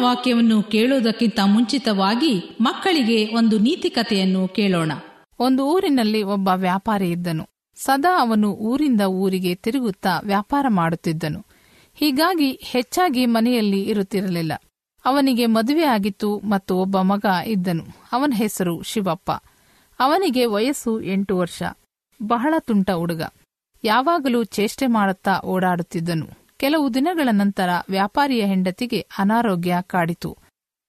ವಾಕ್ಯವನ್ನು ಕೇಳುವುದಕ್ಕಿಂತ ಮುಂಚಿತವಾಗಿ ಮಕ್ಕಳಿಗೆ ಒಂದು ನೀತಿ ಕಥೆಯನ್ನು ಕೇಳೋಣ. ಒಂದು ಊರಿನಲ್ಲಿ ಒಬ್ಬ ವ್ಯಾಪಾರಿ ಇದ್ದನು. ಸದಾ ಅವನು ಊರಿಂದ ಊರಿಗೆ ತಿರುಗುತ್ತಾ ವ್ಯಾಪಾರ ಮಾಡುತ್ತಿದ್ದನು. ಹೀಗಾಗಿ ಹೆಚ್ಚಾಗಿ ಮನೆಯಲ್ಲಿ ಇರುತ್ತಿರಲಿಲ್ಲ. ಅವನಿಗೆ ಮದುವೆ ಆಗಿತ್ತು ಮತ್ತು ಒಬ್ಬ ಮಗ ಇದ್ದನು. ಅವನ ಹೆಸರು ಶಿವಪ್ಪ. ಅವನಿಗೆ ವಯಸ್ಸು ಎಂಟು ವರ್ಷ. ಬಹಳ ತುಂಟ ಹುಡುಗ. ಯಾವಾಗಲೂ ಚೇಷ್ಟೆ ಮಾಡುತ್ತಾ ಓಡಾಡುತ್ತಿದ್ದನು. ಕೆಲವು ದಿನಗಳ ನಂತರ ವ್ಯಾಪಾರಿಯ ಹೆಂಡತಿಗೆ ಅನಾರೋಗ್ಯ ಕಾಡಿತು.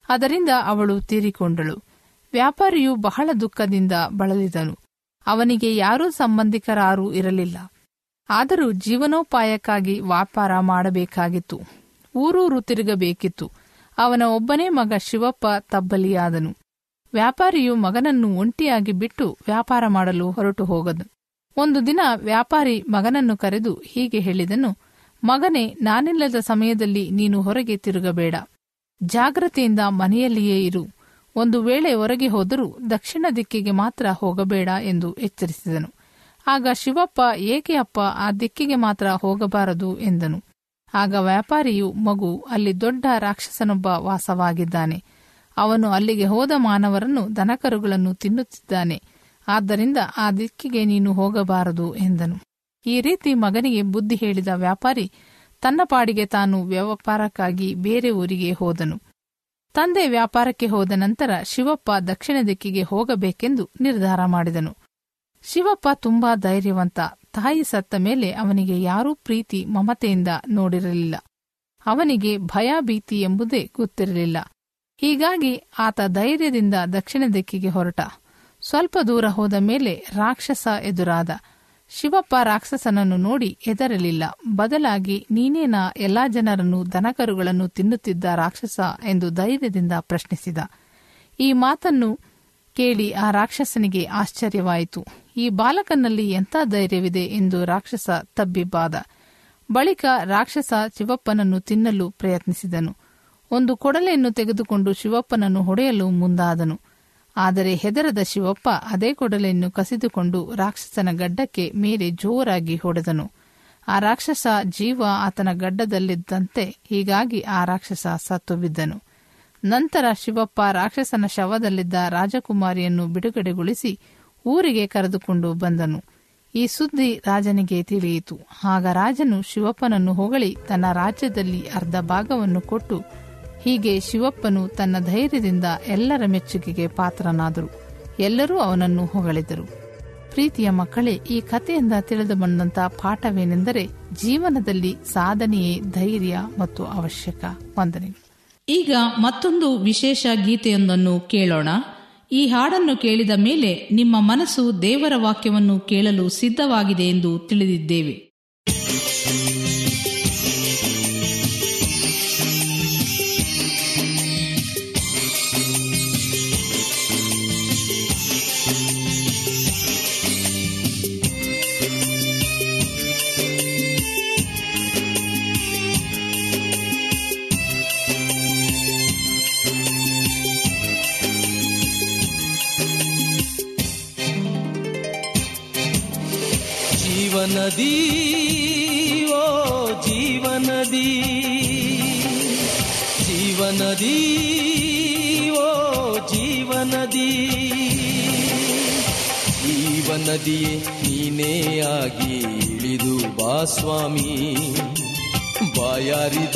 ಅದರಿಂದ ಅವಳು ತೀರಿಕೊಂಡಳು. ವ್ಯಾಪಾರಿಯು ಬಹಳ ದುಃಖದಿಂದ ಬಳಲಿದನು. ಅವನಿಗೆ ಯಾರೂ ಸಂಬಂಧಿಕರಾರೂ ಇರಲಿಲ್ಲ. ಆದರೂ ಜೀವನೋಪಾಯಕ್ಕಾಗಿ ವ್ಯಾಪಾರ ಮಾಡಬೇಕಾಗಿತ್ತು. ಊರೂರು ತಿರುಗಬೇಕಿತ್ತು. ಅವನ ಒಬ್ಬನೇ ಮಗ ಶಿವಪ್ಪ ತಬ್ಬಲಿಯಾದನು. ವ್ಯಾಪಾರಿಯು ಮಗನನ್ನು ಒಂಟಿಯಾಗಿ ಬಿಟ್ಟು ವ್ಯಾಪಾರ ಮಾಡಲು ಹೊರಟು ಹೋಗದು. ಒಂದು ದಿನ ವ್ಯಾಪಾರಿ ಮಗನನ್ನು ಕರೆದು ಹೀಗೆ ಹೇಳಿದನು ಮಗನೇ, ನಾನಿಲ್ಲದ ಸಮಯದಲ್ಲಿ ನೀನು ಹೊರಗೆ ತಿರುಗಬೇಡ. ಜಾಗ್ರತೆಯಿಂದ ಮನೆಯಲ್ಲಿಯೇ ಇರು. ಒಂದು ವೇಳೆ ಹೊರಗೆ ಹೋದರೂ ದಕ್ಷಿಣ ದಿಕ್ಕಿಗೆ ಮಾತ್ರ ಹೋಗಬೇಡ ಎಂದು ಎಚ್ಚರಿಸಿದನು. ಆಗ ಶಿವಪ್ಪ, ಏಕೆ ಅಪ್ಪ, ಆ ದಿಕ್ಕಿಗೆ ಮಾತ್ರ ಹೋಗಬಾರದು ಎಂದನು. ಆಗ ವ್ಯಾಪಾರಿಯು, ಮಗು, ಅಲ್ಲಿ ದೊಡ್ಡ ರಾಕ್ಷಸನೊಬ್ಬ ವಾಸವಾಗಿದ್ದಾನೆ. ಅವನು ಅಲ್ಲಿಗೆ ಹೋದ ಮಾನವರನ್ನು, ದನಕರುಗಳನ್ನು ತಿನ್ನುತ್ತಿದ್ದಾನೆ. ಆದ್ದರಿಂದ ಆ ದಿಕ್ಕಿಗೆ ನೀನು ಹೋಗಬಾರದು ಎಂದನು. ಈ ರೀತಿ ಮಗನಿಗೆ ಬುದ್ಧಿ ಹೇಳಿದ ವ್ಯಾಪಾರಿ ತನ್ನ ಪಾಡಿಗೆ ತಾನು ವ್ಯಾಪಾರಕ್ಕಾಗಿ ಬೇರೆ ಊರಿಗೆ ಹೋದನು. ತಂದೆ ವ್ಯಾಪಾರಕ್ಕೆ ಹೋದ ನಂತರ ಶಿವಪ್ಪ ದಕ್ಷಿಣ ದಿಕ್ಕಿಗೆ ಹೋಗಬೇಕೆಂದು ನಿರ್ಧಾರ ಮಾಡಿದನು. ಶಿವಪ್ಪ ತುಂಬಾ ಧೈರ್ಯವಂತ, ತಾಯಿ ಸತ್ತ ಮೇಲೆ ಅವನಿಗೆ ಯಾರೂ ಪ್ರೀತಿ, ಮಮತೆಯಿಂದ ನೋಡಿರಲಿಲ್ಲ. ಅವನಿಗೆ ಭಯ, ಭೀತಿ ಎಂಬುದೇ ಗೊತ್ತಿರಲಿಲ್ಲ. ಹೀಗಾಗಿ ಆತ ಧೈರ್ಯದಿಂದ ದಕ್ಷಿಣ ದಿಕ್ಕಿಗೆ ಹೊರಟ. ಸ್ವಲ್ಪ ದೂರ ಹೋದ ಮೇಲೆ ರಾಕ್ಷಸ ಎದುರಾದ. ಶಿವಪ್ಪ ರಾಕ್ಷಸನನ್ನು ನೋಡಿ ಹೆದರಲಿಲ್ಲ. ಬದಲಾಗಿ ನೀನೇನಾ ಎಲ್ಲಾ ಜನರನ್ನು ದನಕರುಗಳನ್ನು ತಿನ್ನುತ್ತಿದ್ದ ರಾಕ್ಷಸ ಎಂದು ಧೈರ್ಯದಿಂದ ಪ್ರಶ್ನಿಸಿದ. ಈ ಮಾತನ್ನು ಕೇಳಿ ಆ ರಾಕ್ಷಸನಿಗೆ ಆಶ್ಚರ್ಯವಾಯಿತು. ಈ ಬಾಲಕನಲ್ಲಿ ಎಂಥ ಧೈರ್ಯವಿದೆ ಎಂದು ರಾಕ್ಷಸ ತಬ್ಬಿಬ್ಬಾದ. ಬಳಿಕ ರಾಕ್ಷಸ ಶಿವಪ್ಪನನ್ನು ತಿನ್ನಲು ಪ್ರಯತ್ನಿಸಿದನು. ಒಂದು ಕೊಡಲೆಯನ್ನು ತೆಗೆದುಕೊಂಡು ಶಿವಪ್ಪನನ್ನು ಹೊಡೆಯಲು ಮುಂದಾದನು. ಆದರೆ ಹೆದರದ ಶಿವಪ್ಪ ಅದೇ ಕೊಡಲೆಯನ್ನು ಕಸಿದುಕೊಂಡು ರಾಕ್ಷಸನ ಗಡ್ಡಕ್ಕೆ ಮೇಲೆ ಜೋರಾಗಿ ಹೊಡೆದನು. ಆ ರಾಕ್ಷಸ ಜೀವ ಆತನ ಗಡ್ಡದಲ್ಲಿದ್ದಂತೆ ಹೀಗಾಗಿ ಆ ರಾಕ್ಷಸ ಸತ್ತು ಬಿದ್ದನು ನಂತರ ಶಿವಪ್ಪ ರಾಕ್ಷಸನ ಶವದಲ್ಲಿದ್ದ ರಾಜಕುಮಾರಿಯನ್ನು ಬಿಡುಗಡೆಗೊಳಿಸಿ ಊರಿಗೆ ಕರೆದುಕೊಂಡು ಬಂದನು. ಈ ಸುದ್ದಿ ರಾಜನಿಗೆ ತಿಳಿಯಿತು. ಆಗ ರಾಜನು ಶಿವಪ್ಪನನ್ನು ಹೊಗಳಿ ತನ್ನ ರಾಜ್ಯದಲ್ಲಿ ಅರ್ಧ ಭಾಗವನ್ನು ಕೊಟ್ಟು ಹೀಗೆ ಶಿವಪ್ಪನು ತನ್ನ ಧೈರ್ಯದಿಂದ ಎಲ್ಲರ ಮೆಚ್ಚುಗೆಗೆ ಪಾತ್ರನಾದರು. ಎಲ್ಲರೂ ಅವನನ್ನು ಹೊಗಳಿದರು. ಪ್ರೀತಿಯ ಮಕ್ಕಳೇ, ಈ ಕಥೆಯಿಂದ ತಿಳಿದು ಬಂದಂಥ ಪಾಠವೇನೆಂದರೆ ಜೀವನದಲ್ಲಿ ಸಾಧನೆಯೇ ಧೈರ್ಯ ಮತ್ತು ಅವಶ್ಯಕ. ವಂದನೆ. ಈಗ ಮತ್ತೊಂದು ವಿಶೇಷ ಗೀತೆಯೊಂದನ್ನು ಕೇಳೋಣ. ಈ ಹಾಡನ್ನು ಕೇಳಿದ ಮೇಲೆ ನಿಮ್ಮ ಮನಸ್ಸು ದೇವರ ವಾಕ್ಯವನ್ನು ಕೇಳಲು ಸಿದ್ಧವಾಗಿದೆ ಎಂದು ತಿಳಿದಿದ್ದೇವೆ. ಜೀವನದಿ ಓ ಜೀವನದಿ. ಜೀವನದಿ, ಓ ಜೀವನದಿ. ಜೀವನದಿಯೇ ನೀನೇ ಆಗಿ ಇಳಿದು ಬಾ ಸ್ವಾಮಿ. ಬಾಯಾರಿದ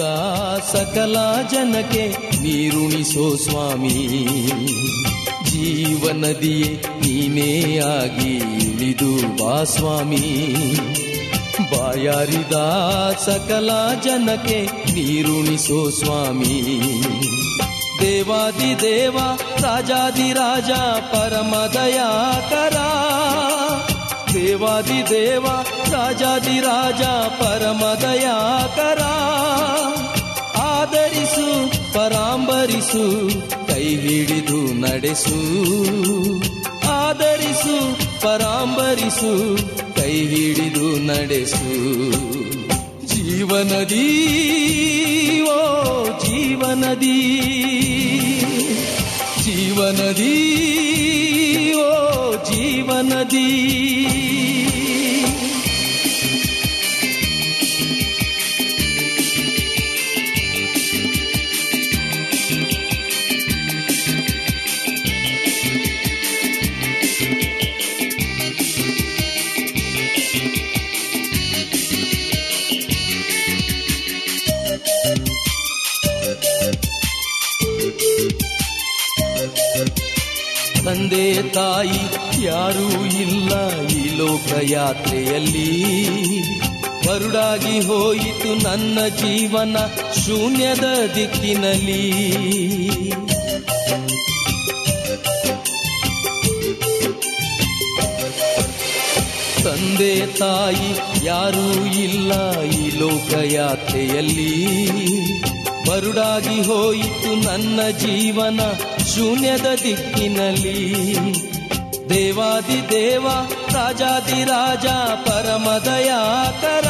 ಸಕಲ ಜನಕ್ಕೆ ನೀರುಣಿಸೋ ಸ್ವಾಮಿ. ಜೀವನದಿಯೇ ನೀನೇ ಆಗಿ ಇಳಿದು ಬಾಸ್ವಾಮಿ ಬಾಯಾರಿದ ಸಕಲ ಜನಕ್ಕೆ ನೀರುಣಿಸೋ ಸ್ವಾಮಿ. ದೇವಾದಿ ದೇವ, ರಾಜಾದಿ ರಾಜ, ಪರಮ ದಯಾಕರ. ದೇವಾದಿ ದೇವ, ರಾಜಾದಿ ರಾಜ, ಪರಮ ದಯಾಕರ. ಆದರಿಸು ಪರಾಂಬರಿಸು, ಕೈ ಹಿಡಿದು ನಡೆಸು. ಆದರಿಸು ಪರಾಂಬರಿಸು ಕೈ ಹಿಡಿದು ನಡೆಸು. ಜೀವನದಿ ಓ ಜೀವನದಿ. ಜೀವನದಿ ಓ ಜೀವನದಿ. ತಂದೆ ತಾಯಿ ಯಾರೂ ಇಲ್ಲ ಈ ಲೋಕಯಾತ್ರೆಯಲ್ಲಿ. ಬರುಡಾಗಿ ಹೋಯಿತು ನನ್ನ ಜೀವನ ಶೂನ್ಯದ ದಿಕ್ಕಿನಲ್ಲಿ. ತಂದೆ ತಾಯಿ ಯಾರೂ ಇಲ್ಲ ಈ ಲೋಕಯಾತ್ರೆಯಲ್ಲಿ. ಬರುಡಾಗಿ ಹೋಯಿತು ನನ್ನ ಜೀವನ ಶೂನ್ಯದ ದಿಕ್ಕಿನಲ್ಲಿ. ದೇವಾದಿ ದೇವ, ರಾಜಾದಿ ರಾಜ, ಪರಮದಯಾಕರ.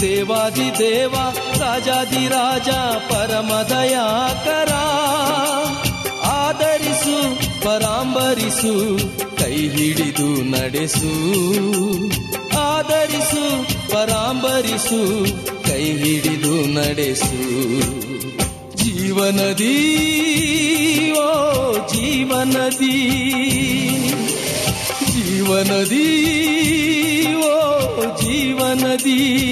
ದೇವಾದಿ ದೇವ, ರಾಜಾದಿ ರಾಜ, ಪರಮದಯಾಕರ. ಆದರಿಸು ಪರಾಂಬರಿಸು, ಕೈ ಹಿಡಿದು ನಡೆಸು. ಆದರಿಸು ಪರಾಂಬರಿಸು, ಕೈ ಹಿಡಿದು ನಡೆಸು. ಜೀವನದಿ ಓ ಜೀವನದಿ. ಜೀವನದಿ ಓ ಜೀವನದಿ.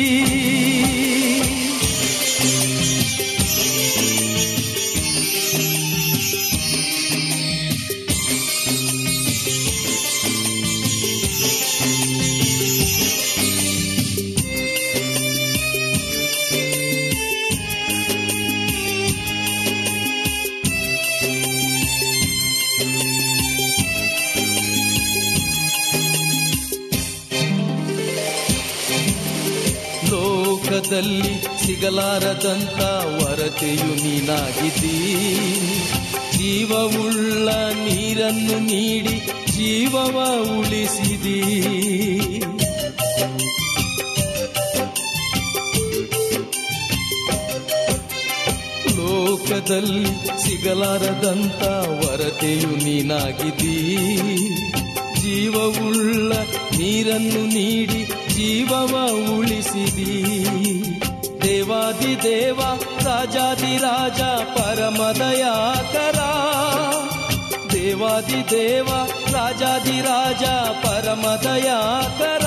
ಲೋಕದಲ್ಲಿ ಸಿಗಲಾರದಂತ ವರತೆಯು ನೀನಾಗಿದ್ದೀ. ಜೀವವುಳ್ಳ ನೀರನ್ನು ನೀಡಿ ಜೀವವ ಉಳಿಸಿದಿ. ಲೋಕದಲ್ಲಿ ಸಿಗಲಾರದಂತ ವರತೆಯು ನೀನಾಗಿದ್ದೀ. ಜೀವವುಳ್ಳ ನೀರನ್ನು ನೀಡಿ ಜೀವವ ಉಳಿಸಿದಿ. ದೇವಾದಿ ದೇವ, ರಾಜಾದಿ ರಾಜ, ಪರಮದಯಾಕರ. ದೇವಾದಿ ದೇವ, ರಾಜಾದಿ ರಾಜ, ಪರಮದಯಾಕರ.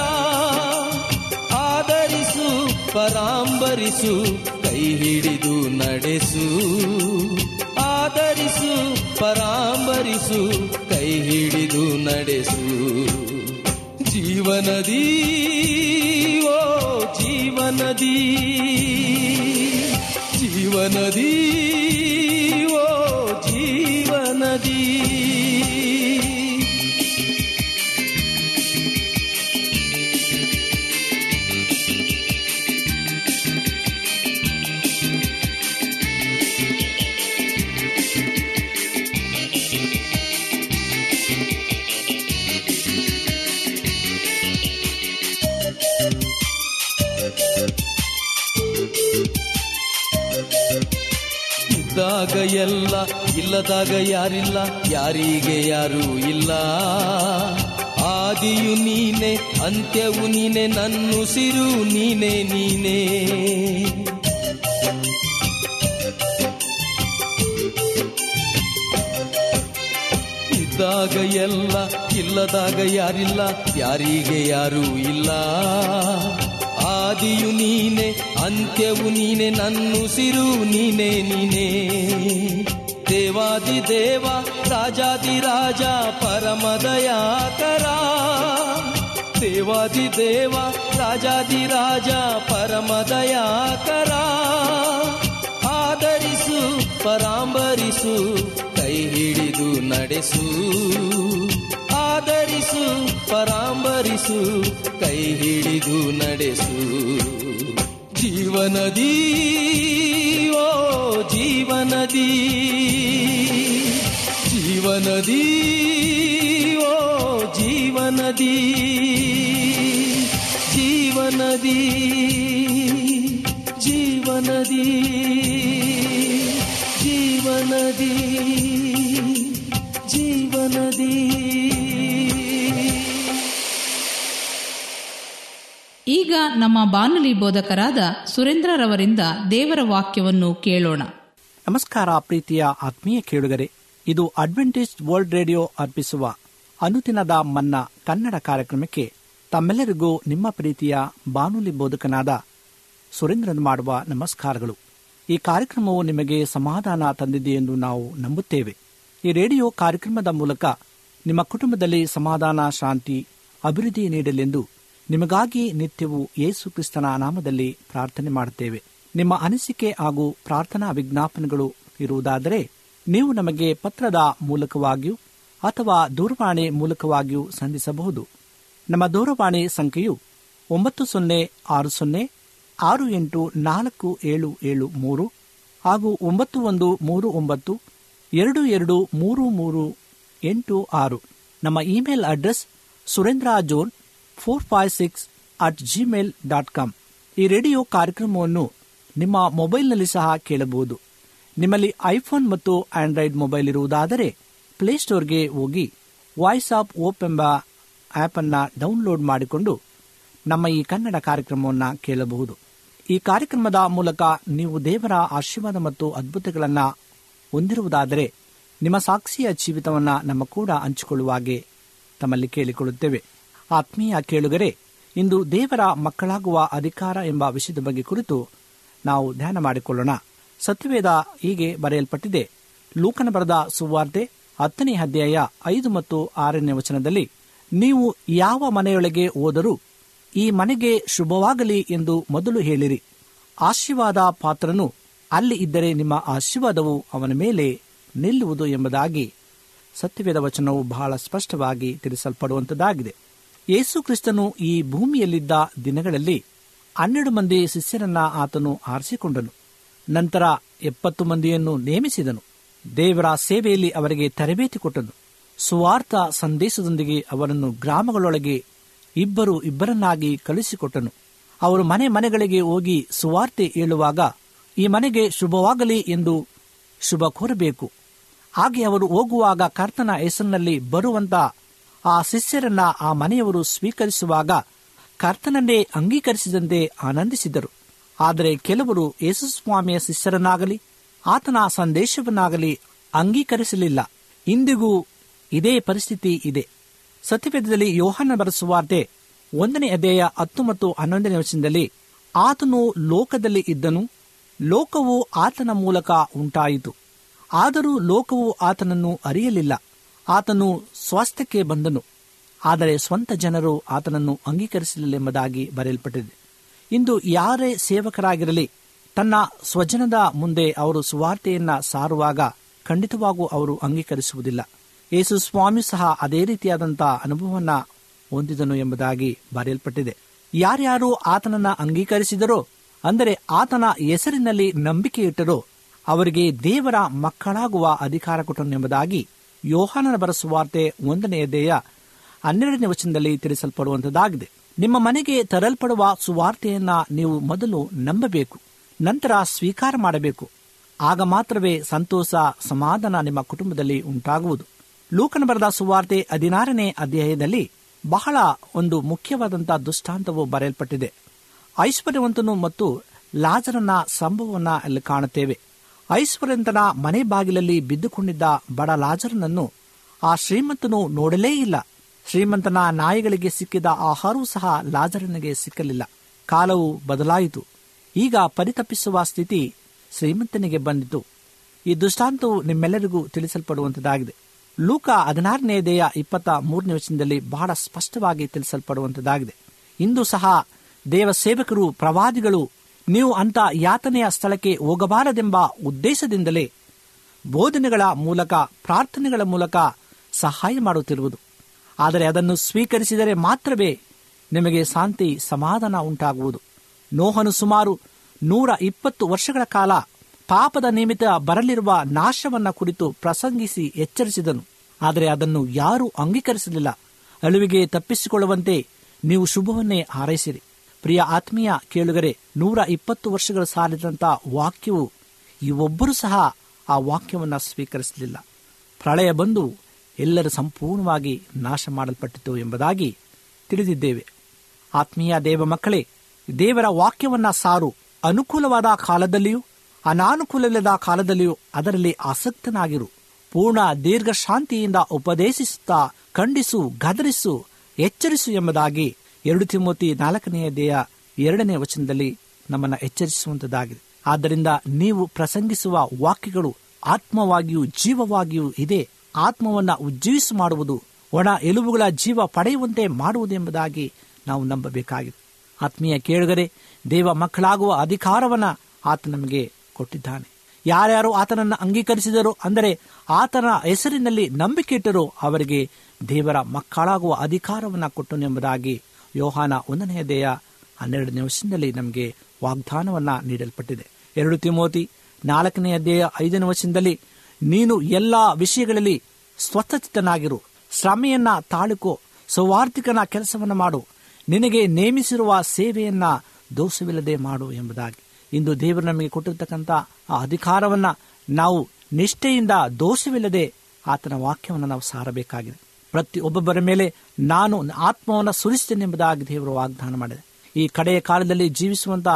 ಆದರಿಸು ಪರಾಂಬರಿಸು, ಕೈ ಹಿಡಿದು ನಡೆಸು. ಆದರಿಸು ಪರಾಂಬರಿಸು, ಕೈ ಹಿಡಿದು ನಡೆಸು. ಜೀವನದಿ ಜೀವನದಿ ಜೀವನದಿ ಇಲ್ಲದಾಗ ಯಾರಿಲ್ಲ, ಯಾರಿಗೆ ಯಾರೂ ಇಲ್ಲ. ಆದಿಯು ನೀನೆ, ಅಂತ್ಯವು ನೀನೆ ನನ್ನುಸಿರು ನೀನೆ, ನೀನೇ. ಇದ್ದಾಗ ಎಲ್ಲ, ಇಲ್ಲದಾಗ ಯಾರಿಲ್ಲ, ಯಾರಿಗೆ ಯಾರೂ ಇಲ್ಲ. ಆದಿಯು ನೀನೆ, ಅಂತ್ಯವು ನೀನೆ ನನ್ನುಸಿರು ನೀನೆ, ನೀನೇ. ದೇವಾದಿ ದೇವ, ರಾಜಾದಿ ರಾಜ ಪರಮದಯಾಕರ ದೇವಾದಿ ದೇವ, ರಾಜಾದಿ ರಾಜ ಪರಮದಯಾಕರ ಆದರಿಸು ಪರಾಂಬರಿಸು, ಕೈ ಹಿಡಿದು ನಡೆಸು. ಆದರಿಸು ಪರಾಂಬರಿಸು, ಕೈ ಹಿಡಿದು ನಡೆಸು. ಜೀವನದಿ, ಓ ಜೀವನದಿ ಜೀವನದಿ, ಓ ಜೀವನದಿ ಜೀವನದಿ ಜೀವನದಿ ಜೀವನದಿ ಜೀವನದಿ. ಈಗ ನಮ್ಮ ಬಾನುಲಿ ಬೋಧಕರಾದ ಸುರೇಂದ್ರರವರಿಂದ ದೇವರ ವಾಕ್ಯವನ್ನು ಕೇಳೋಣ. ನಮಸ್ಕಾರ ಪ್ರೀತಿಯ ಆತ್ಮೀಯ ಕೇಳುಗರೆ, ಇದು ಅಡ್ವೆಂಟೇಜ್ ವರ್ಲ್ಡ್ ರೇಡಿಯೋ ಅರ್ಪಿಸುವ ಅನುದಿನದ ಮನ್ನ ಕನ್ನಡ ಕಾರ್ಯಕ್ರಮಕ್ಕೆ ತಮ್ಮೆಲ್ಲರಿಗೂ ನಿಮ್ಮ ಪ್ರೀತಿಯ ಬಾನುಲಿ ಬೋಧಕನಾದ ಸುರೇಂದ್ರನ್ ಮಾಡುವ ನಮಸ್ಕಾರಗಳು. ಈ ಕಾರ್ಯಕ್ರಮವು ನಿಮಗೆ ಸಮಾಧಾನ ತಂದಿದೆ ಎಂದು ನಾವು ನಂಬುತ್ತೇವೆ. ಈ ರೇಡಿಯೋ ಕಾರ್ಯಕ್ರಮದ ಮೂಲಕ ನಿಮ್ಮ ಕುಟುಂಬದಲ್ಲಿ ಸಮಾಧಾನ, ಶಾಂತಿ, ಅಭಿವೃದ್ಧಿ ನೀಡಲೆಂದು ನಿಮಗಾಗಿ ನಿತ್ಯವೂ ಯೇಸು ಕ್ರಿಸ್ತನ ನಾಮದಲ್ಲಿ ಪ್ರಾರ್ಥನೆ ಮಾಡುತ್ತೇವೆ. ನಿಮ್ಮ ಅನಿಸಿಕೆ ಹಾಗೂ ಪ್ರಾರ್ಥನಾ ವಿಜ್ಞಾಪನೆಗಳು ಇರುವುದಾದರೆ ನೀವು ನಮಗೆ ಪತ್ರದ ಮೂಲಕವಾಗಿಯೂ ಅಥವಾ ದೂರವಾಣಿ ಮೂಲಕವಾಗಿಯೂ ಸಂಧಿಸಬಹುದು. ನಮ್ಮ ದೂರವಾಣಿ ಸಂಖ್ಯೆಯು ಒಂಬತ್ತು ಸೊನ್ನೆ ಆರು ಸೊನ್ನೆ ಆರು ಎಂಟು ನಾಲ್ಕು ಏಳು ಏಳು ಮೂರು ಹಾಗೂ ಒಂಬತ್ತು ಒಂದು ಮೂರು ಒಂಬತ್ತು ಎರಡು ಎರಡು ಮೂರು ಮೂರು ಎಂಟು ಆರು. ನಮ್ಮ email address Surendra John four five six at Gmail dot com. ಈ ರೇಡಿಯೋ ಕಾರ್ಯಕ್ರಮವನ್ನು ನಿಮ್ಮ ಮೊಬೈಲ್ನಲ್ಲಿ ಸಹ ಕೇಳಬಹುದು. ನಿಮ್ಮಲ್ಲಿ ಐಫೋನ್ ಮತ್ತು ಆಂಡ್ರಾಯ್ಡ್ ಮೊಬೈಲ್ ಇರುವುದಾದರೆ ಪ್ಲೇಸ್ಟೋರ್ಗೆ ಹೋಗಿ ವಾಯ್ಸ್ ಆಫ್ ಓಪ್ ಎಂಬ ಆಪ್ ಅನ್ನ ಡೌನ್ಲೋಡ್ ಮಾಡಿಕೊಂಡು ನಮ್ಮ ಈ ಕನ್ನಡ ಕಾರ್ಯಕ್ರಮವನ್ನು ಕೇಳಬಹುದು. ಈ ಕಾರ್ಯಕ್ರಮದ ಮೂಲಕ ನೀವು ದೇವರ ಆಶೀರ್ವಾದ ಮತ್ತು ಅದ್ಭುತಗಳನ್ನು ಹೊಂದಿರುವುದಾದರೆ ನಿಮ್ಮ ಸಾಕ್ಷಿಯ ಜೀವಿತವನ್ನು ನಮ್ಮ ಕೂಡ ಹಂಚಿಕೊಳ್ಳುವಾಗೆ ತಮ್ಮಲ್ಲಿ ಕೇಳಿಕೊಳ್ಳುತ್ತೇವೆ. ಆತ್ಮೀಯ ಕೇಳುಗರೆ, ಇಂದು ದೇವರ ಮಕ್ಕಳಾಗುವ ಅಧಿಕಾರ ಎಂಬ ವಿಷಯದ ಬಗ್ಗೆ ಕುರಿತು ನಾವು ಧ್ಯಾನ ಮಾಡಿಕೊಳ್ಳೋಣ. ಸತ್ಯವೇದ ಹೀಗೆ ಬರೆಯಲ್ಪಟ್ಟಿದೆ. ಲೂಕನ ಬರೆದ ಸುವಾರ್ತೆ ಹತ್ತನೇ ಅಧ್ಯಾಯ ಐದು ಮತ್ತು ಆರನೇ ವಚನದಲ್ಲಿ, ನೀವು ಯಾವ ಮನೆಯೊಳಗೆ ಹೋದರೂ ಈ ಮನೆಗೆ ಶುಭವಾಗಲಿ ಎಂದು ಮೊದಲು ಹೇಳಿರಿ. ಆಶೀರ್ವಾದ ಪಾತ್ರನು ಅಲ್ಲಿ ಇದ್ದರೆ ನಿಮ್ಮ ಆಶೀರ್ವಾದವು ಅವನ ಮೇಲೆ ನಿಲ್ಲುವುದು ಎಂಬುದಾಗಿ. ಸತ್ಯವೇದ ವಚನವು ಬಹಳ ಸ್ಪಷ್ಟವಾಗಿ ತಿಳಿಸಲ್ಪಡುವಂತದ್ದಾಗಿದೆ. ಯೇಸು ಕ್ರಿಸ್ತನು ಈ ಭೂಮಿಯಲ್ಲಿದ್ದ ದಿನಗಳಲ್ಲಿ ಹನ್ನೆರಡು ಮಂದಿ ಶಿಷ್ಯರನ್ನ ಆತನು ಆರಿಸಿಕೊಂಡನು. ನಂತರ ಎಪ್ಪತ್ತು ಮಂದಿಯನ್ನು ನೇಮಿಸಿದನು. ದೇವರ ಸೇವೆಯಲ್ಲಿ ಅವರಿಗೆ ತರಬೇತಿ ಕೊಟ್ಟನು. ಸುವಾರ್ಥ ಸಂದೇಶದೊಂದಿಗೆ ಅವರನ್ನು ಗ್ರಾಮಗಳೊಳಗೆ ಇಬ್ಬರು ಇಬ್ಬರನ್ನಾಗಿ ಕಳಿಸಿಕೊಟ್ಟನು ಅವರು ಮನೆ ಮನೆಗಳಿಗೆ ಹೋಗಿ ಸುವಾರ್ತೆ ಹೇಳುವಾಗ, ಈ ಮನೆಗೆ ಶುಭವಾಗಲಿ ಎಂದು ಶುಭ ಕೋರಬೇಕು. ಹಾಗೆ ಅವರು ಹೋಗುವಾಗ ಕರ್ತನ ಹೆಸರಿನಲ್ಲಿ ಬರುವಂತ ಆ ಶಿಷ್ಯರನ್ನ ಆ ಮನೆಯವರು ಸ್ವೀಕರಿಸುವಾಗ ಕರ್ತನನ್ನೇ ಅಂಗೀಕರಿಸಿದಂತೆ ಆನಂದಿಸಿದರು. ಆದರೆ ಕೆಲವರು ಯೇಸುಸ್ವಾಮಿಯ ಶಿಷ್ಯರನ್ನಾಗಲಿ, ಆತನ ಸಂದೇಶವನ್ನಾಗಲಿ ಅಂಗೀಕರಿಸಲಿಲ್ಲ. ಇಂದಿಗೂ ಇದೇ ಪರಿಸ್ಥಿತಿ ಇದೆ. ಸತ್ಯವೇದದಲ್ಲಿ ಯೋಹನ ಬರೆಸುವಾರ್ತೆ ಒಂದನೇ ಅಧ್ಯಾಯ ಹತ್ತು ಮತ್ತು ಹನ್ನೊಂದನೇ ವರ್ಷದಲ್ಲಿ ಆತನು ಲೋಕದಲ್ಲಿ ಇದ್ದನು, ಲೋಕವು ಆತನ ಮೂಲಕ ಉಂಟಾಯಿತು. ಆದರೂ ಲೋಕವು ಆತನನ್ನು ಅರಿಯಲಿಲ್ಲ. ಆತನು ಸ್ವಾಸ್ಥ್ಯಕ್ಕೆ ಬಂದನು. ಆದರೆ ಸ್ವಂತ ಜನರು ಆತನನ್ನು ಅಂಗೀಕರಿಸಲಿಲ್ಲೆಂಬುದಾಗಿ ಬರೆಯಲ್ಪಟ್ಟಿದೆ. ಇಂದು ಯಾರೇ ಸೇವಕರಾಗಿರಲಿ, ತನ್ನ ಸ್ವಜನದ ಮುಂದೆ ಅವರು ಸುವಾರ್ತೆಯನ್ನ ಸಾರುವಾಗ ಖಂಡಿತವಾಗೂ ಅವರು ಅಂಗೀಕರಿಸುವುದಿಲ್ಲ. ಯೇಸು ಸ್ವಾಮಿ ಸಹ ಅದೇ ರೀತಿಯಾದಂತಹ ಅನುಭವವನ್ನ ಹೊಂದಿದನು ಎಂಬುದಾಗಿ ಬರೆಯಲ್ಪಟ್ಟಿದೆ. ಯಾರ್ಯಾರು ಆತನನ್ನ ಅಂಗೀಕರಿಸಿದರೋ, ಅಂದರೆ ಆತನ ಹೆಸರಿನಲ್ಲಿ ನಂಬಿಕೆ ಇಟ್ಟರೋ ಅವರಿಗೆ ದೇವರ ಮಕ್ಕಳಾಗುವ ಅಧಿಕಾರ ಕೊಟ್ಟನು ಎಂಬುದಾಗಿ ಯೋಹಾನನ ಬರಸುವಾರ್ತೆ ಒಂದನೆಯ ದೇಹ ಹನ್ನೆರಡನೇ ವಚನದಲ್ಲಿ ತಿಳಿಸಲ್ಪಡುವಂತದ್ದಾಗಿದೆ. ನಿಮ್ಮ ಮನೆಗೆ ತರಲ್ಪಡುವ ಸುವಾರ್ತೆಯನ್ನ ನೀವು ಮೊದಲು ನಂಬಬೇಕು, ನಂತರ ಸ್ವೀಕಾರ ಮಾಡಬೇಕು. ಆಗ ಮಾತ್ರವೇ ಸಂತೋಷ, ಸಮಾಧಾನ ನಿಮ್ಮ ಕುಟುಂಬದಲ್ಲಿ ಉಂಟಾಗುವುದು. ಲೂಕನ ಬರೆದ ಸುವಾರ್ತೆ ಹದಿನಾರನೇ ಅಧ್ಯಾಯದಲ್ಲಿ ಬಹಳ ಒಂದು ಮುಖ್ಯವಾದಂತಹ ದುಷ್ಟಾಂತವು ಬರೆಯಲ್ಪಟ್ಟಿದೆ. ಐಶ್ವರ್ಯವಂತನು ಮತ್ತು ಲಾಜರನ ಸಂಭವವನ್ನ ಅಲ್ಲಿ ಕಾಣುತ್ತೇವೆ. ಐಶ್ವರ್ಯಂತನ ಮನೆ ಬಾಗಿಲಲ್ಲಿ ಬಿದ್ದುಕೊಂಡಿದ್ದ ಬಡ ಲಾಜರನನ್ನು ಆ ಶ್ರೀಮಂತನು ನೋಡಲೇ ಇಲ್ಲ. ಶ್ರೀಮಂತನ ನಾಯಿಗಳಿಗೆ ಸಿಕ್ಕಿದ ಆಹಾರವೂ ಸಹ ಲಾಜರನಿಗೆ ಸಿಕ್ಕಲಿಲ್ಲ. ಕಾಲವು ಬದಲಾಯಿತು. ಈಗ ಪರಿತಪಿಸುವ ಸ್ಥಿತಿ ಶ್ರೀಮಂತನಿಗೆ ಬಂದಿತು. ಈ ದುಷ್ಟಾಂತವು ನಿಮ್ಮೆಲ್ಲರಿಗೂ ತಿಳಿಸಲ್ಪಡುವಂತದಾಗಿದೆ. ಲೂಕ ಹದಿನಾರನೇ ದೇಹ ಇಪ್ಪತ್ತ ಮೂರನೇ ವಚನದಲ್ಲಿ ಬಹಳ ಸ್ಪಷ್ಟವಾಗಿ ತಿಳಿಸಲ್ಪಡುವಂತದಾಗಿದೆ. ಇಂದು ಸಹ ದೇವ ಸೇವಕರು ಪ್ರವಾದಿಗಳು, ನೀವು ಅಂತ ಯಾತನೆಯ ಸ್ಥಳಕ್ಕೆ ಹೋಗಬಾರದೆಂಬ ಉದ್ದೇಶದಿಂದಲೇ ಬೋಧನೆಗಳ ಮೂಲಕ, ಪ್ರಾರ್ಥನೆಗಳ ಮೂಲಕ ಸಹಾಯ ಮಾಡುತ್ತಿರುವುದು. ಆದರೆ ಅದನ್ನು ಸ್ವೀಕರಿಸಿದರೆ ಮಾತ್ರವೇ ನಿಮಗೆ ಶಾಂತಿ ಸಮಾಧಾನ ಉಂಟಾಗುವುದು. ನೋಹನು ಸುಮಾರು ನೂರ ಇಪ್ಪತ್ತು ವರ್ಷಗಳ ಕಾಲ ಪಾಪದ ನಿಮಿತ್ತ ಬರಲಿರುವ ನಾಶವನ್ನ ಕುರಿತು ಪ್ರಸಂಗಿಸಿ ಎಚ್ಚರಿಸಿದನು. ಆದರೆ ಅದನ್ನು ಯಾರೂ ಅಂಗೀಕರಿಸಲಿಲ್ಲ. ಅಳುವಿಗೆ ತಪ್ಪಿಸಿಕೊಳ್ಳುವಂತೆ ನೀವು ಶುಭವನ್ನೇ ಹಾರೈಸಿರಿ. ಪ್ರಿಯ ಆತ್ಮೀಯ ಕೇಳುಗರೆ, ನೂರ ಇಪ್ಪತ್ತು ವರ್ಷಗಳ ಸಾಲಿದಂತಹ ವಾಕ್ಯವು ಈ ಒಬ್ಬರು ಸಹ ಆ ವಾಕ್ಯವನ್ನು ಸ್ವೀಕರಿಸಲಿಲ್ಲ. ಪ್ರಳಯ ಬಂದು ಎಲ್ಲರೂ ಸಂಪೂರ್ಣವಾಗಿ ನಾಶ ಮಾಡಲ್ಪಟ್ಟಿತು ಎಂಬುದಾಗಿ ತಿಳಿದಿದ್ದೇವೆ. ಆತ್ಮೀಯ ದೇವ ಮಕ್ಕಳೇ, ದೇವರ ವಾಕ್ಯವನ್ನ ಸಾರು ಅನುಕೂಲವಾದ ಕಾಲದಲ್ಲಿಯೂ, ಅನಾನುಕೂಲವಿಲ್ಲದ ಕಾಲದಲ್ಲಿಯೂ ಅದರಲ್ಲಿ ಆಸಕ್ತನಾಗಿರು. ಪೂರ್ಣ ದೀರ್ಘ ಶಾಂತಿಯಿಂದ ಉಪದೇಶಿಸುತ್ತಾ ಖಂಡಿಸು, ಗದರಿಸು, ಎಚ್ಚರಿಸು ಎಂಬುದಾಗಿ ಎರಡು ತಿಮೋತಿ ನಾಲ್ಕನೆಯ ದೇಹ ಎರಡನೇ ವಚನದಲ್ಲಿ ನಮ್ಮನ್ನು ಎಚ್ಚರಿಸುವಂತದ್ದಾಗಿದೆ. ಆದ್ದರಿಂದ ನೀವು ಪ್ರಸಂಗಿಸುವ ವಾಕ್ಯಗಳು ಆತ್ಮವಾಗಿಯೂ ಜೀವವಾಗಿಯೂ ಇದೆ. ಆತ್ಮವನ್ನ ಉಜ್ಜೀವಿಸಿ ಮಾಡುವುದು, ಒಣ ಎಲುಬುಗಳ ಜೀವ ಪಡೆಯುವಂತೆ ಮಾಡುವುದೆಂಬುದಾಗಿ ನಾವು ನಂಬಬೇಕಾಗಿದೆ ಆತ್ಮೀಯ ಕೇಳುಗರೆ, ದೇವ ಮಕ್ಕಳಾಗುವ ಅಧಿಕಾರವನ್ನ ಆತ ನಮಗೆ ಕೊಟ್ಟಿದ್ದಾನೆ. ಯಾರ್ಯಾರು ಆತನನ್ನು ಅಂಗೀಕರಿಸಿದರು ಅಂದರೆ ಆತನ ಹೆಸರಿನಲ್ಲಿ ನಂಬಿಕೆ ಇಟ್ಟರು ಅವರಿಗೆ ದೇವರ ಮಕ್ಕಳಾಗುವ ಅಧಿಕಾರವನ್ನ ಕೊಟ್ಟನೆಂಬುದಾಗಿ ಯೋಹಾನ ಒಂದನೆಯ ದೇಹ ಹನ್ನೆರಡನೇ ವರ್ಷದಲ್ಲಿ ನಮಗೆ ವಾಗ್ದಾನವನ್ನ ನೀಡಲ್ಪಟ್ಟಿದೆ. ಎರಡು ತಿಮೋತಿ ನಾಲ್ಕನೇ ಅಧ್ಯಾಯ ಐದನೇ ವರ್ಷದಲ್ಲಿ ನೀನು ಎಲ್ಲ ವಿಷಯಗಳಲ್ಲಿ ಸ್ವತಚಿತ್ತನಾಗಿರು. ಶ್ರಮೆಯನ್ನ ತಾಳುಕೋ, ಸೌಹಾರ್ದಿಕನ ಕೆಲಸವನ್ನು ಮಾಡು. ನಿನಗೆ ನೇಮಿಸಿರುವ ಸೇವೆಯನ್ನ ದೋಷವಿಲ್ಲದೆ ಮಾಡು ಎಂಬುದಾಗಿ. ಇಂದು ದೇವರು ನಮಗೆ ಕೊಟ್ಟಿರ್ತಕ್ಕಂಥ ಆ ಅಧಿಕಾರವನ್ನ ನಾವು ನಿಷ್ಠೆಯಿಂದ ದೋಷವಿಲ್ಲದೆ ಆತನ ವಾಕ್ಯವನ್ನು ನಾವು ಸಾರಬೇಕಾಗಿದೆ. ಪ್ರತಿ ಒಬ್ಬೊಬ್ಬರ ಮೇಲೆ ನಾನು ಆತ್ಮವನ್ನು ಸುರಿಸ್ತೇನೆ ಎಂಬುದಾಗಿ ದೇವರು ವಾಗ್ದಾನ ಮಾಡಿದೆ. ಈ ಕಡೆಯ ಕಾಲದಲ್ಲಿ ಜೀವಿಸುವಂತ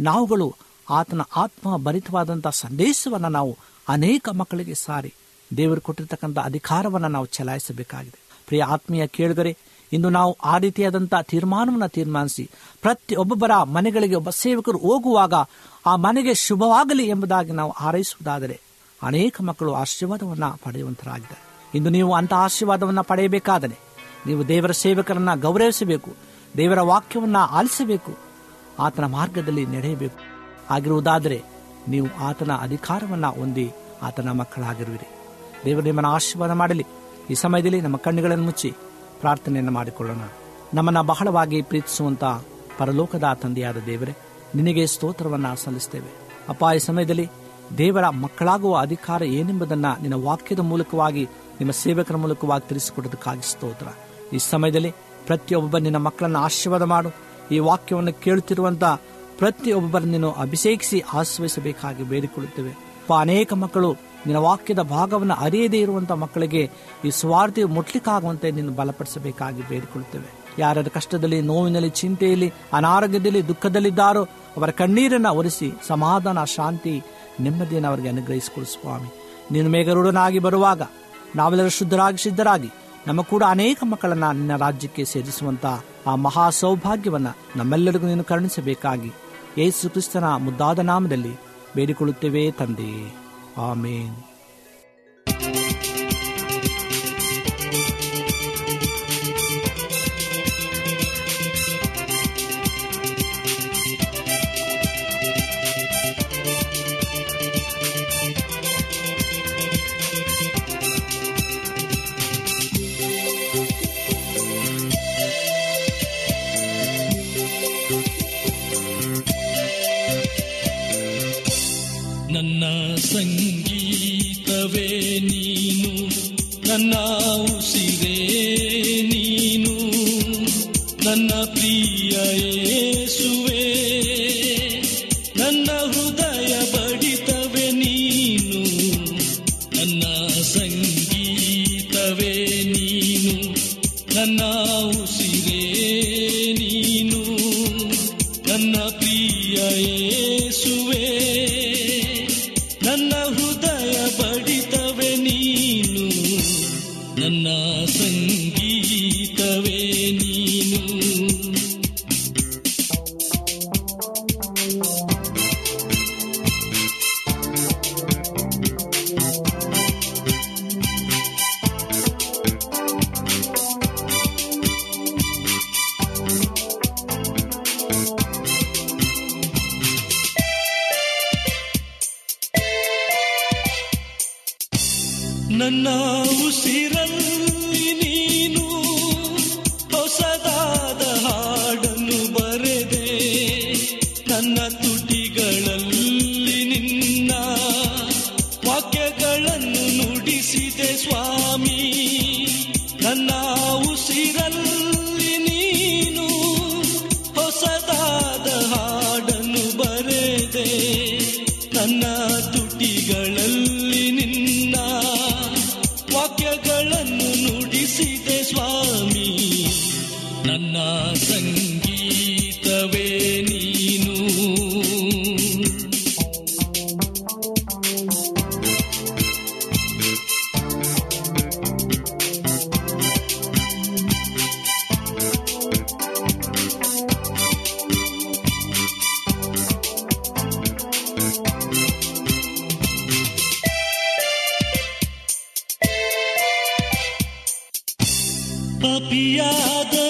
ನಾವುಗಳು ಆತನ ಆತ್ಮ ಭರಿತವಾದಂಥ ಸಂದೇಶವನ್ನು ನಾವು ಅನೇಕ ಮಕ್ಕಳಿಗೆ ಸಾರಿ. ದೇವರು ಕೊಟ್ಟಿರ್ತಕ್ಕಂಥ ಅಧಿಕಾರವನ್ನು ನಾವು ಚಲಾಯಿಸಬೇಕಾಗಿದೆ. ಪ್ರಿಯ ಆತ್ಮೀಯ ಕೇಳಿದರೆ ಇಂದು ನಾವು ಆ ರೀತಿಯಾದಂಥ ತೀರ್ಮಾನವನ್ನು ತೀರ್ಮಾನಿಸಿ ಪ್ರತಿ ಒಬ್ಬೊಬ್ಬರ ಮನೆಗಳಿಗೆ ಒಬ್ಬ ಸೇವಕರು ಹೋಗುವಾಗ ಆ ಮನೆಗೆ ಶುಭವಾಗಲಿ ಎಂಬುದಾಗಿ ನಾವು ಹಾರೈಸುವುದಾದರೆ, ಅನೇಕ ಮಕ್ಕಳು ಆಶೀರ್ವಾದವನ್ನು ಪಡೆಯುವಂತರಾಗಿದ್ದಾರೆ. ಇಂದು ನೀವು ಅಂತಹ ಆಶೀರ್ವಾದವನ್ನು ಪಡೆಯಬೇಕಾದರೆ, ನೀವು ದೇವರ ಸೇವಕರನ್ನ ಗೌರವಿಸಬೇಕು, ದೇವರ ವಾಕ್ಯವನ್ನ ಆಲಿಸಬೇಕು, ಆತನ ಮಾರ್ಗದಲ್ಲಿ ನಡೆಯಬೇಕು. ಆಗಿರುವುದಾದರೆ ನೀವು ಆತನ ಅಧಿಕಾರವನ್ನ ಹೊಂದಿ ಆತನ ಮಕ್ಕಳಾಗಿರುವಿರಿ. ದೇವರು ನಿಮ್ಮನ್ನು ಆಶೀರ್ವಾದ ಮಾಡಲಿ. ಈ ಸಮಯದಲ್ಲಿ ನಮ್ಮ ಕಣ್ಣುಗಳನ್ನು ಮುಚ್ಚಿ ಪ್ರಾರ್ಥನೆಯನ್ನು ಮಾಡಿಕೊಳ್ಳೋಣ. ನಮ್ಮನ್ನ ಬಹಳವಾಗಿ ಪ್ರೀತಿಸುವಂತ ಪರಲೋಕದ ತಂದೆಯಾದ ದೇವರೇ, ನಿನಗೆ ಸ್ತೋತ್ರವನ್ನ ಸಲ್ಲಿಸ್ತೇವೆ. ಅಪ್ಪ, ಈ ಸಮಯದಲ್ಲಿ ದೇವರ ಮಕ್ಕಳಾಗುವ ಅಧಿಕಾರ ಏನೆಂಬುದನ್ನ ನಿನ್ನ ವಾಕ್ಯದ ಮೂಲಕವಾಗಿ, ನಿಮ್ಮ ಸೇವಕರ ಮೂಲಕವಾಗಿ ತಿಳಿಸಿಕೊಡೋದಕ್ಕಾಗಿ ಸ್ತೋತ್ರ. ಈ ಸಮಯದಲ್ಲಿ ಪ್ರತಿಯೊಬ್ಬ ನಿನ್ನ ಮಕ್ಕಳನ್ನ ಆಶೀರ್ವಾದ ಮಾಡು. ಈ ವಾಕ್ಯವನ್ನು ಕೇಳುತ್ತಿರುವಂತ ಪ್ರತಿಯೊಬ್ಬರ ನೀನು ಅಭಿಷೇಕಿಸಿ ಆಶ್ರಯಿಸಬೇಕಾಗಿ ಬೇಡಿಕೊಳ್ಳುತ್ತೇವೆ. ಅನೇಕ ಮಕ್ಕಳು ನಿನ್ನ ವಾಕ್ಯದ ಭಾಗವನ್ನು ಅರಿಯದೇ ಇರುವಂತಹ ಮಕ್ಕಳಿಗೆ ಈ ಸ್ವಾರ್ಥಿ ಮುಟ್ಲಿಕ್ಕಾಗುವಂತೆ ನೀನು ಬಲಪಡಿಸಬೇಕಾಗಿ ಬೇಡಿಕೊಳ್ಳುತ್ತೇವೆ. ಯಾರ್ಯಾರ ಕಷ್ಟದಲ್ಲಿ, ನೋವಿನಲ್ಲಿ, ಚಿಂತೆಯಲ್ಲಿ, ಅನಾರೋಗ್ಯದಲ್ಲಿ, ದುಃಖದಲ್ಲಿದ್ದಾರೋ ಅವರ ಕಣ್ಣೀರನ್ನ ಒರೆಸಿ ಸಮಾಧಾನ, ಶಾಂತಿ, ನೆಮ್ಮದಿಯನ್ನು ಅವರಿಗೆ ಅನುಗ್ರಹಿಸಿಕೊಡು ಸ್ವಾಮಿ. ನೀನು ಮೇಘರೂಢನಾಗಿ ಬರುವಾಗ ನಾವೆಲ್ಲರೂ ಶುದ್ಧರಾಗಿ, ಸಿದ್ಧರಾಗಿ ನಮ್ಮ ಕೂಡ ಅನೇಕ ಮಕ್ಕಳನ್ನ ನಿನ್ನ ರಾಜ್ಯಕ್ಕೆ ಸೇರಿಸುವಂತಹ ಆ ಮಹಾ ಸೌಭಾಗ್ಯವನ್ನು ನಮ್ಮೆಲ್ಲರಿಗೂ ನೀನು ಕರುಣಿಸಬೇಕಾಗಿ ಯೇಸು ಕ್ರಿಸ್ತನ ಮುದ್ದಾದ ನಾಮದಲ್ಲಿ ಬೇಡಿಕೊಳ್ಳುತ್ತೇವೆ ತಂದೆಯೇ ಆಮೇನ್. papiada